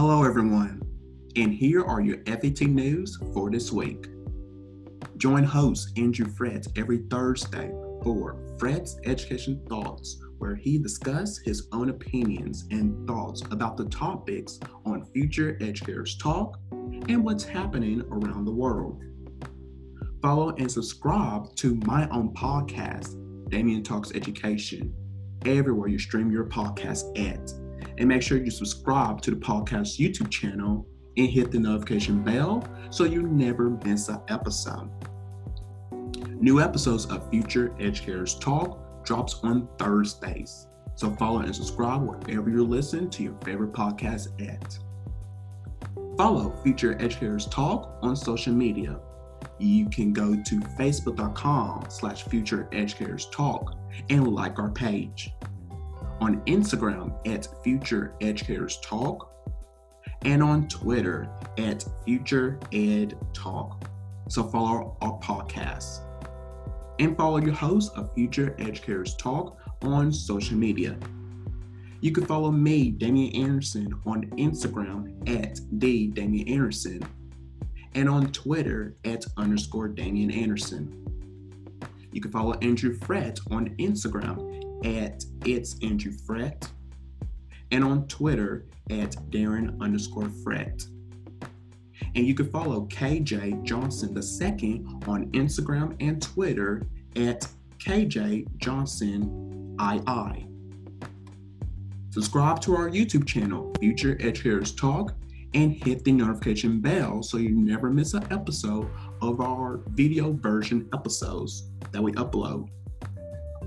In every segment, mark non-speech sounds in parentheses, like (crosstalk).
Hello, everyone, and here are your FET news for this week. Join host Andrew Fretz every Thursday for Fretz Education Thoughts, where he discusses his own opinions and thoughts about the topics on Future Educators Talk and what's happening around the world. Follow and subscribe to my own podcast, Damien Talks Education, everywhere you stream your podcast at. And make sure you subscribe to the podcast YouTube channel and hit the notification bell so you never miss an episode. New episodes of Future Educators Talk drops on Thursdays. So follow and subscribe wherever you listen to your favorite podcast at. Follow Future Educators Talk on social media. You can go to facebook.com slash future educators talk and like our page. On Instagram at Future Educators Talk and on Twitter at Future Ed Talk. So follow our podcast. And follow your host of Future Educators Talk on social media. You can follow me, Damien Anderson, on Instagram at the Damien Anderson and on Twitter at underscore Damien Anderson. You can follow Andrew Fret on Instagram at it's Andrew Fret and on Twitter at Daren underscore Fret. And you can follow KJ Johnson II on Instagram and Twitter at KJ Johnson II. Subscribe to our YouTube channel, Future Educators Talk, and hit the notification bell so you never miss an episode of our video version episodes that we upload.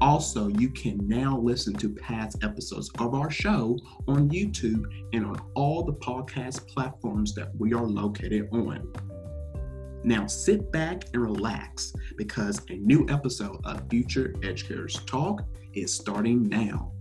Also, you can now listen to past episodes of our show on YouTube and on all the podcast platforms that we are located on. Now sit back and relax because a new episode of Future Educators Talk is starting now.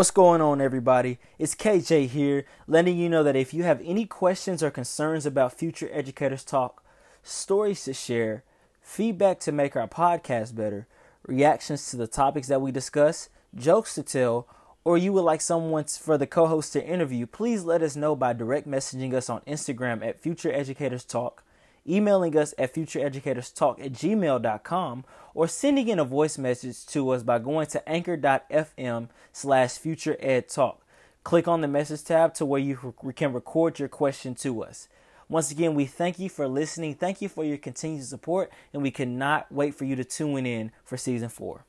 What's going on, everybody? It's KJ here, letting you know that if you have any questions or concerns about Future Educators Talk, stories to share, feedback to make our podcast better, reactions to the topics that we discuss, jokes to tell, or you would like someone for the co host to interview, please let us know by direct messaging us on Instagram at Future Educators Talk, emailing us at futureeducatorstalk at gmail.com, or sending in a voice message to us by going to anchor.fm slash futureedtalk. Click on the message tab to where you can record your question to us. Once again, we thank you for listening. Thank you for your continued support, and we cannot wait for you to tune in for season four.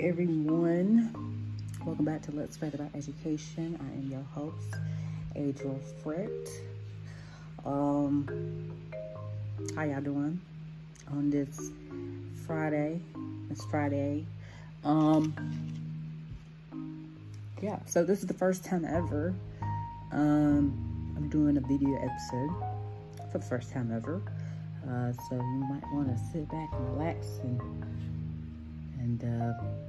Everyone. Welcome back to Let's Fret About Education. I am your host, Andrew Fret. Um, how y'all doing on this Friday? It's Friday. Um, yeah. So this is the first time ever. Um, I'm doing a video episode for the first time ever. Uh, so you might want to sit back and relax and and uh,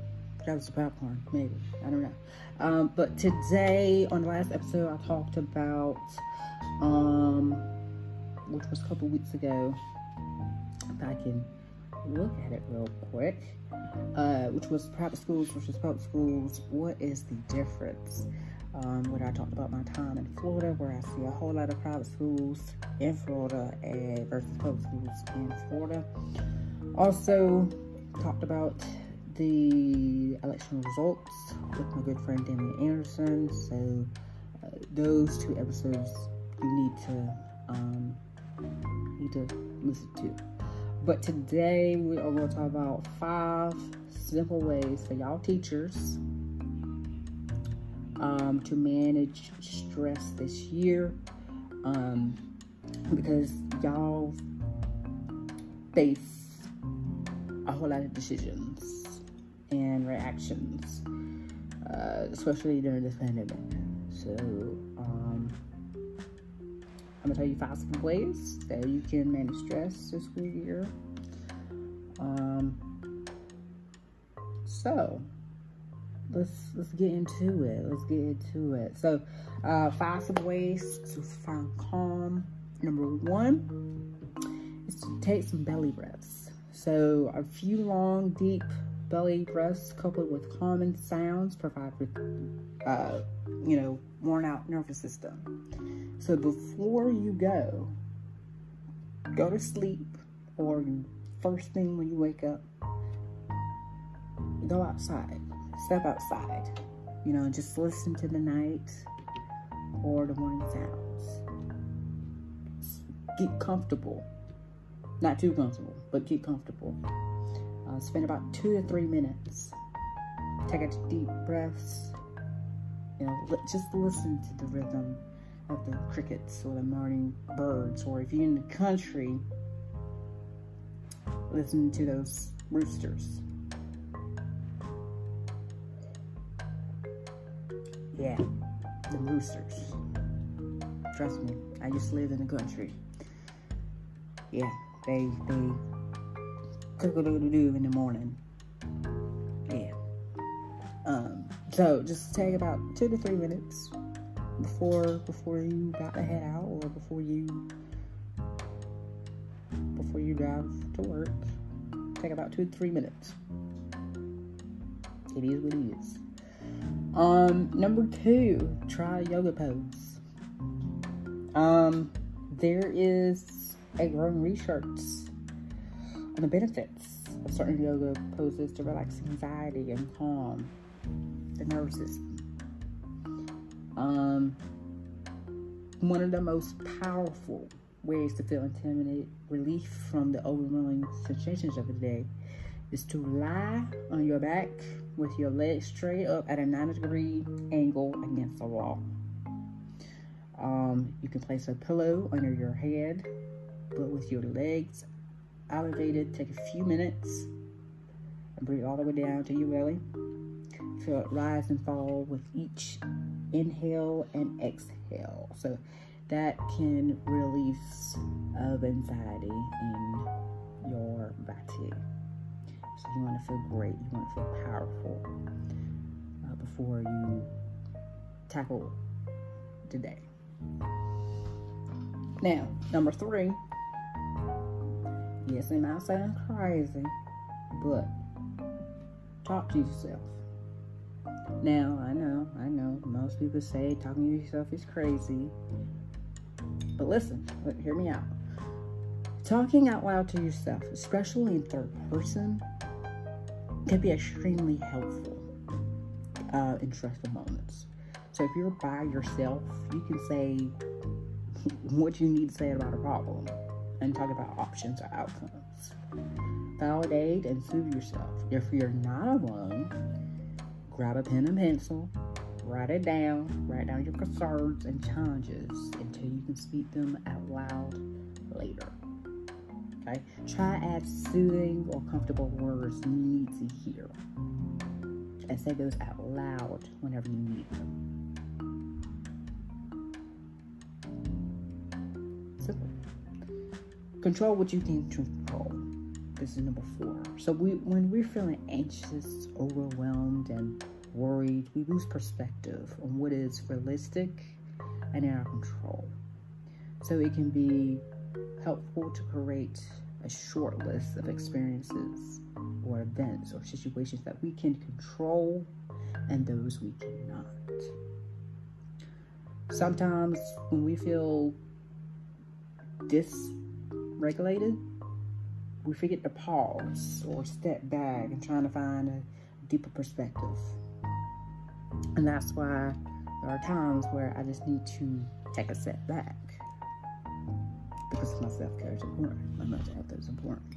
that was popcorn, maybe. I don't know. Um, but today, on the last episode, I talked about, um, which was a couple weeks ago. If I can look at it real quick, uh, which was private schools versus public schools. What is the difference? Um, where I talked about my time in Florida, where I see a whole lot of private schools in Florida and versus public schools in Florida. Also, talked about the election results with my good friend Damien Anderson. So uh, those two episodes you need to um, need to listen to. But today we are going to talk about five simple ways for y'all teachers um, to manage stress this year um, because y'all face a whole lot of decisions and reactions, uh, especially during this pandemic. So, um, I'm gonna tell you five simple ways that you can manage stress this school year. Um, so let's let's get into it. Let's get into it. So, uh, five simple ways to find calm. Number one is to take some belly breaths. So, a few long, deep belly breaths coupled with calming sounds provide, uh, you know, worn out nervous system. So, before you go, go to sleep or first thing when you wake up, go outside step outside, you know, just listen to the night or the morning sounds. Get comfortable. Not too comfortable, but get comfortable. Uh, spend about two to three minutes. Take a deep breaths. You know, just listen to the rhythm of the crickets or the morning birds, or if you're in the country, listen to those roosters. Yeah, the roosters. Trust me, I just lived in the country. Yeah, they they do in the morning. Yeah. Um. So just take about two to three minutes before before you got to head out or before you before you drive to work. Take about two to three minutes. It is what it is. Um, number two, try yoga pose. Um, there is a growing research on the benefits of certain yoga poses to relax anxiety and calm the nervous system. Um, one of the most powerful ways to feel intimidated, relief from the overwhelming sensations of the day is to lie on your back with your legs straight up at a 90 degree angle against the wall. Um, you can place a pillow under your head, but with your legs elevated, take a few minutes and breathe all the way down to your belly. Feel it rise and fall with each inhale and exhale. So that can release of anxiety in your body. So you want to feel great, you want to feel powerful uh, before you tackle today. Now, number three. Yes, it might sound crazy, but talk to yourself. Now, I know, I know, most people say talking to yourself is crazy. But listen, hear me out. Talking out loud to yourself, especially in third person, can be extremely helpful uh, in stressful moments. So if you're by yourself, you can say (laughs) what you need to say about a problem and talk about options or outcomes. Validate and soothe yourself. If you're not alone, grab a pen and pencil, write it down, write down your concerns and challenges until you can speak them out loud later. Okay? Try add soothing or comfortable words you need to hear. And say those out loud whenever you need them. Control what you can control. This is number four. So we when we're feeling anxious, overwhelmed, and worried, we lose perspective on what is realistic and in our control. So it can be helpful to create a short list of experiences or events or situations that we can control and those we cannot. Sometimes when we feel dysregulated, we forget to pause or step back and trying to find a deeper perspective. And that's why there are times where I just need to take a step back because my self care is important. My mental health is important.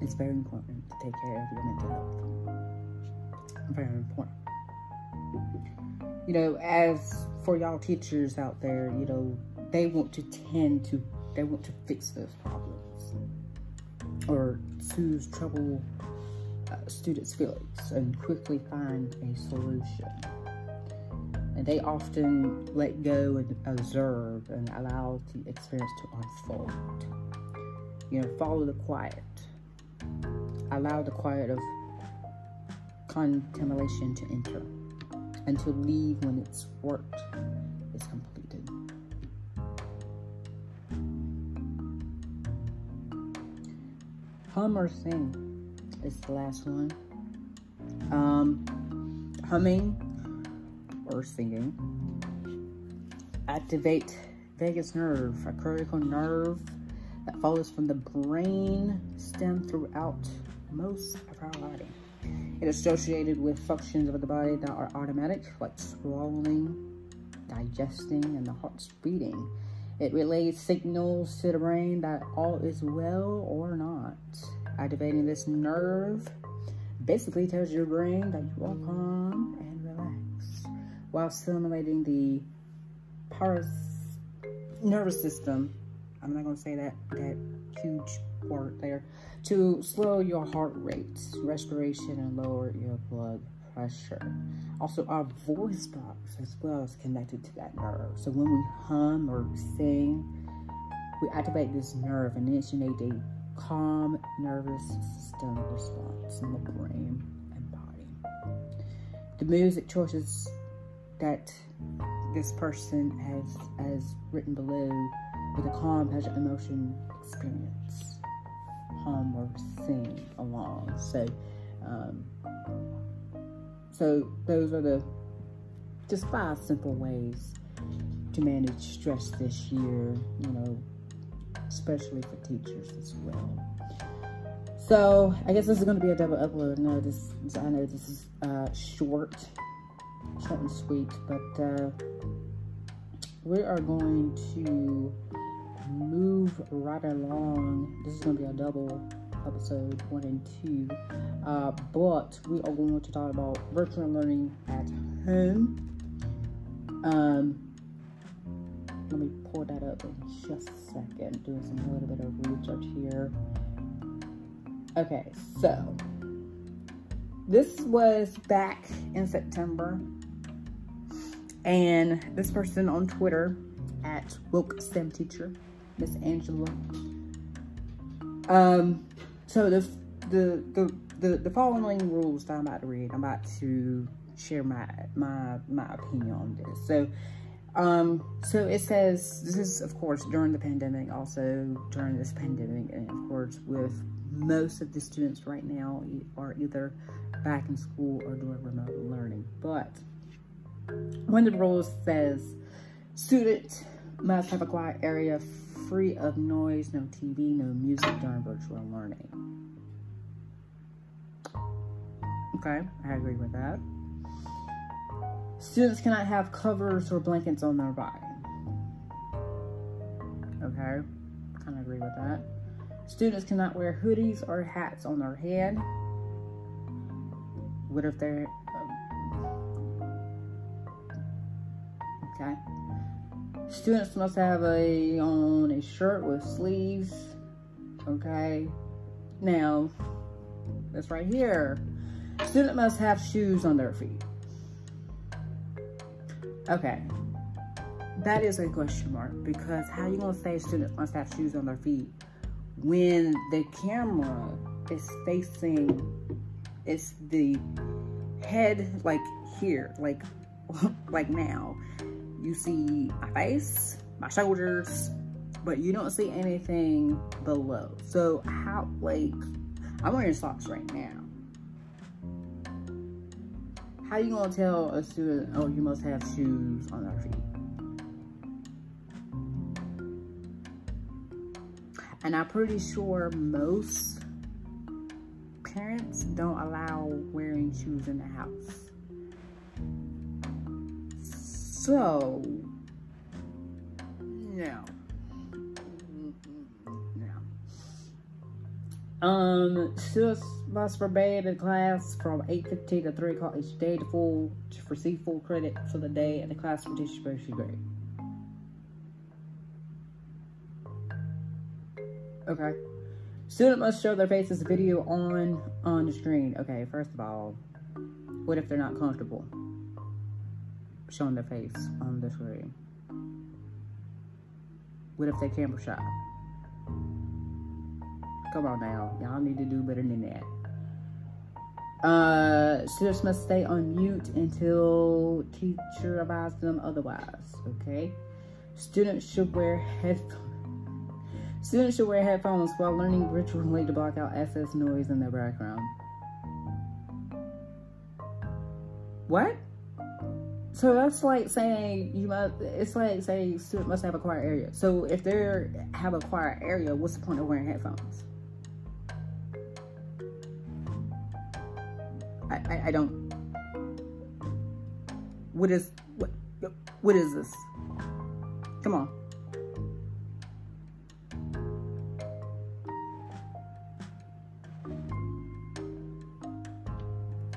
It's very important to take care of your mental health. Very important. You know, as for y'all teachers out there, you know, they want to tend to, they want to fix those problems or soothe trouble uh, students' feelings and quickly find a solution and they often let go and observe and allow the experience to unfold. You know, follow the quiet. Allow the quiet of contemplation to enter and to leave when its work is completed. Hum or sing is the last one. Um, humming or singing activate vagus nerve, a critical nerve that follows from the brain stem throughout most of our body. It is associated with functions of the body that are automatic, like swallowing, digesting, and the heart's beating. It relays signals to the brain that all is well or not. Activating this nerve basically tells your brain that you are calm and relaxed while stimulating the paras nervous system. I'm not going to say that, that huge word there. To slow your heart rate, respiration, and lower your blood pressure. Also, our voice box as well is connected to that nerve. So when we hum or sing, we activate this nerve and initiate a calm nervous system response in the brain and body. The music choices that this person has has written below with a calm, pleasant emotion experience, or sing along. So, um, so those are the just five simple ways to manage stress this year. You know, especially for teachers as well. So I guess this is going to be a double upload. No, this I know this is uh, short, short and sweet, but uh, we are going to move right along. This is going to be a double episode one and two, uh, but we are going to talk about virtual learning at home. Um, let me pull that up in just a second. Doing some little bit of research here. Okay, so this was back in September, and this person on Twitter at woke STEM teacher, Miss Angela. Um, so the the the the, following rules that I'm about to read, I'm about to share my my my opinion on this. So um, so it says, this is of course during the pandemic, also during this pandemic, and of course with most of the students right now are either back in school or doing remote learning. But one of the rules says, student must have a quiet area free of noise, no TV, no music during virtual learning. Okay, I agree with that. Students cannot have covers or blankets on their body. Okay, kind of agree with that. Students cannot wear hoodies or hats on their head. What if they're... Um, okay. Students must have a on a shirt with sleeves. Okay. Now, that's right here. Student must have shoes on their feet. Okay. That is a question mark because how you gonna say students must have shoes on their feet when the camera is facing it's the head like here, like (laughs) like now. You see my face, my shoulders, but you don't see anything below. So how like I'm wearing socks right now. How you gonna tell a student, oh, you must have shoes on their feet? And I'm pretty sure most parents don't allow wearing shoes in the house. So, no. No. Um, students must remain in class from 8.15 to 3 o'clock each day to full to receive full credit for the day and the class participation grade. Okay. Student must show their faces video on on the screen. Okay, first of all, what if they're not comfortable showing their face on the screen? What if they camera shy? Come on now, y'all need to do better than that. Uh, students must stay on mute until teacher advises them otherwise. Okay. Students should wear headphones. Students should wear headphones while learning virtually to block out excess noise in their background. What? So that's like saying you must. It's like saying student must have a quiet area. So if they have a quiet area, what's the point of wearing headphones? I, I, I don't. What is what? What is this? Come on.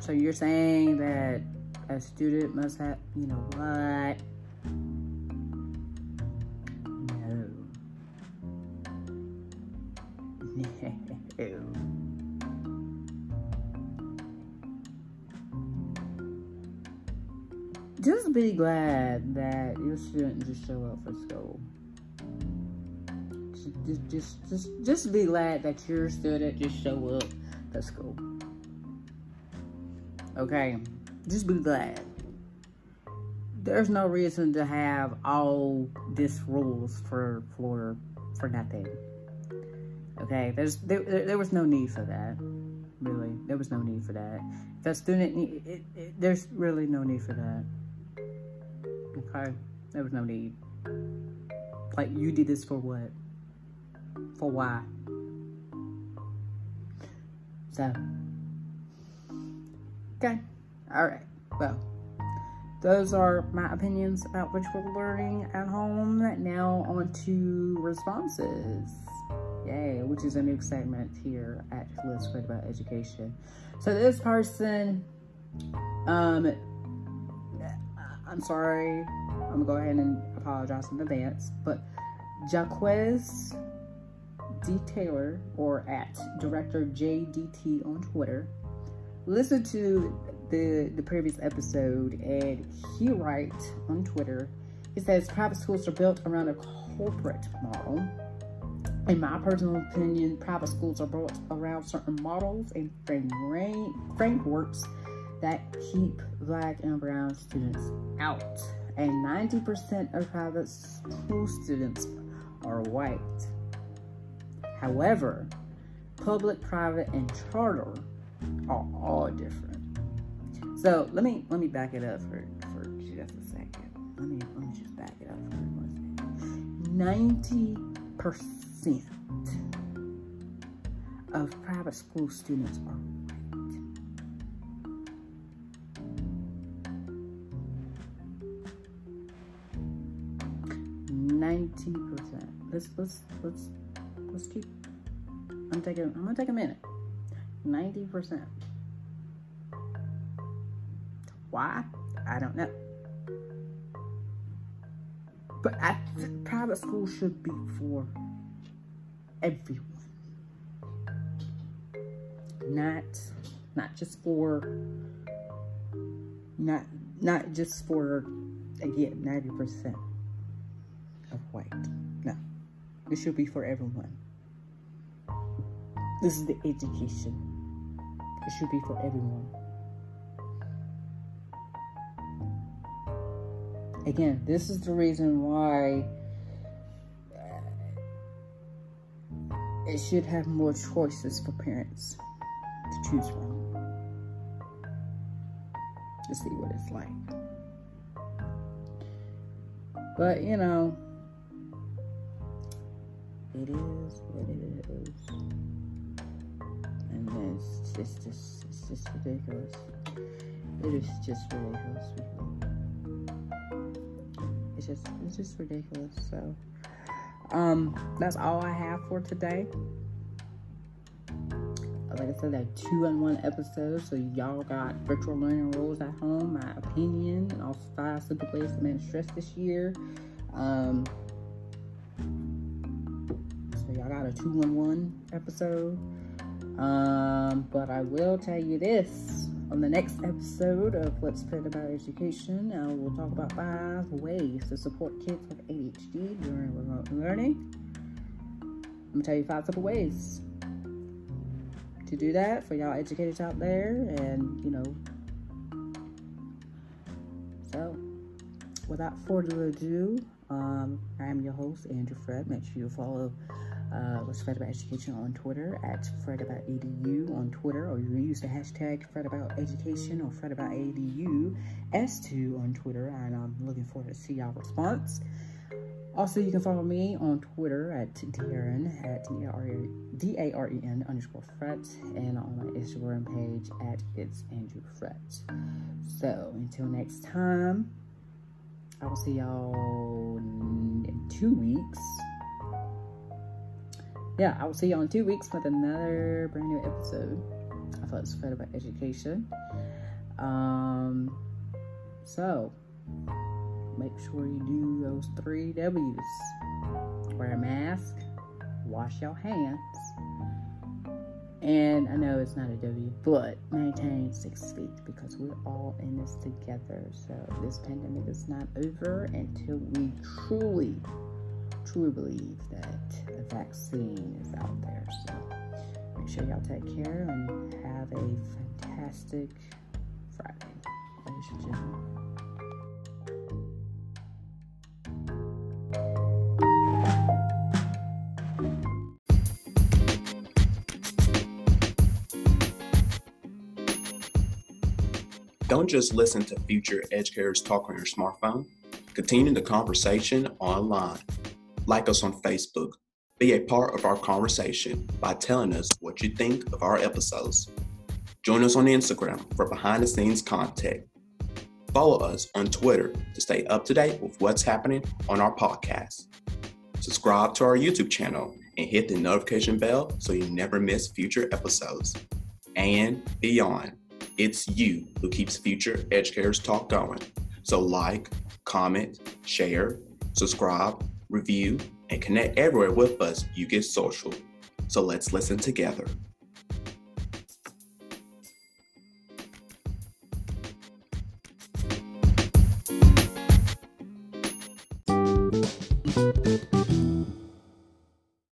So you're saying that a student must have, you know what? No. (laughs) No. Just be glad that your student just show up for school. Just, just, just, just be glad that your student just show up for school. Okay, just be glad. There's no reason to have all this rules for for for nothing. Okay, there's there, there was no need for that. Really, there was no need for that. If that student, need, it, it, there's really no need for that. Okay, there was no need. Like you did this for what? For why? So, okay, all right. Well, those are my opinions about virtual learning at home. Now on to responses. Yay, which is a new segment here at Let's Fret About Education. So this person, um, I'm sorry, I'm gonna go ahead and apologize in advance, but Jaquez D. Taylor, or at Director JDT on Twitter, listen to the, the previous episode and he writes on Twitter, he says private schools are built around a corporate model. In my personal opinion, private schools are built around certain models and frameworks that keep black and brown students out. And 90% of private school students are white. However, public, private, and charter are all different. So let me let me back it up for, for just a second. Let me let me just back it up for one second. Ninety percent of private school students are white. Ninety percent. Let's let's let's let's keep. I'm taking. I'm gonna take a minute. Ninety percent. Why? I don't know. But I private school should be for everyone. Not not just for not not just for again 90% of white. No. It should be for everyone. This is the education. It should be for everyone. Again, this is the reason why it should have more choices for parents to choose from. To see what it's like. But, you know, it is what it is. And it's just, it's just, it's just ridiculous. It is just ridiculous, it's just it's just ridiculous. So um that's all I have for today. Like I said, that two and one episode. So y'all got virtual learning rules at home, my opinion, and also five simple ways to manage stress this year. Um so y'all got a two and one episode. Um, but I will tell you this On the next episode of Let's Fret About Education, uh, we'll talk about five ways to support kids with ADHD during remote learning. I'm gonna tell you five simple ways to do that for y'all educators out there, and you know. So, without further ado, um, I am your host, Andrew Fret. Make sure you follow uh, Let's Fret About Education on Twitter at Fret About on Twitter, or you can use the hashtag Fret About Education or Fret About Edu S2 on Twitter, and I'm looking forward to see y'all response. Also, you can follow me on Twitter at Daren at D-A-R-E-N underscore Fret and on my Instagram page at It's Andrew Fret. So, until next time, I will see y'all in two weeks. Yeah, I will see y'all in two weeks with another brand new episode of Let's Fret About Education. Um, so, make sure you do those three W's. Wear a mask, wash your hands, and I know it's not a W, but maintain six feet because we're all in this together. So this pandemic is not over until we truly, truly believe that a vaccine is out there. So make sure y'all take care and have a fantastic Friday, ladies and gentlemen. Don't just listen to future educators talk on your smartphone. Continue the conversation online. Like us on Facebook. Be a part of our conversation by telling us what you think of our episodes. Join us on Instagram for behind the scenes content. Follow us on Twitter to stay up to date with what's happening on our podcast. Subscribe to our YouTube channel and hit the notification bell so you never miss future episodes. And beyond it's you who keeps Future Educators Talk going. So, like, comment, share, subscribe, review, and connect everywhere with us. You get social. So, let's listen together.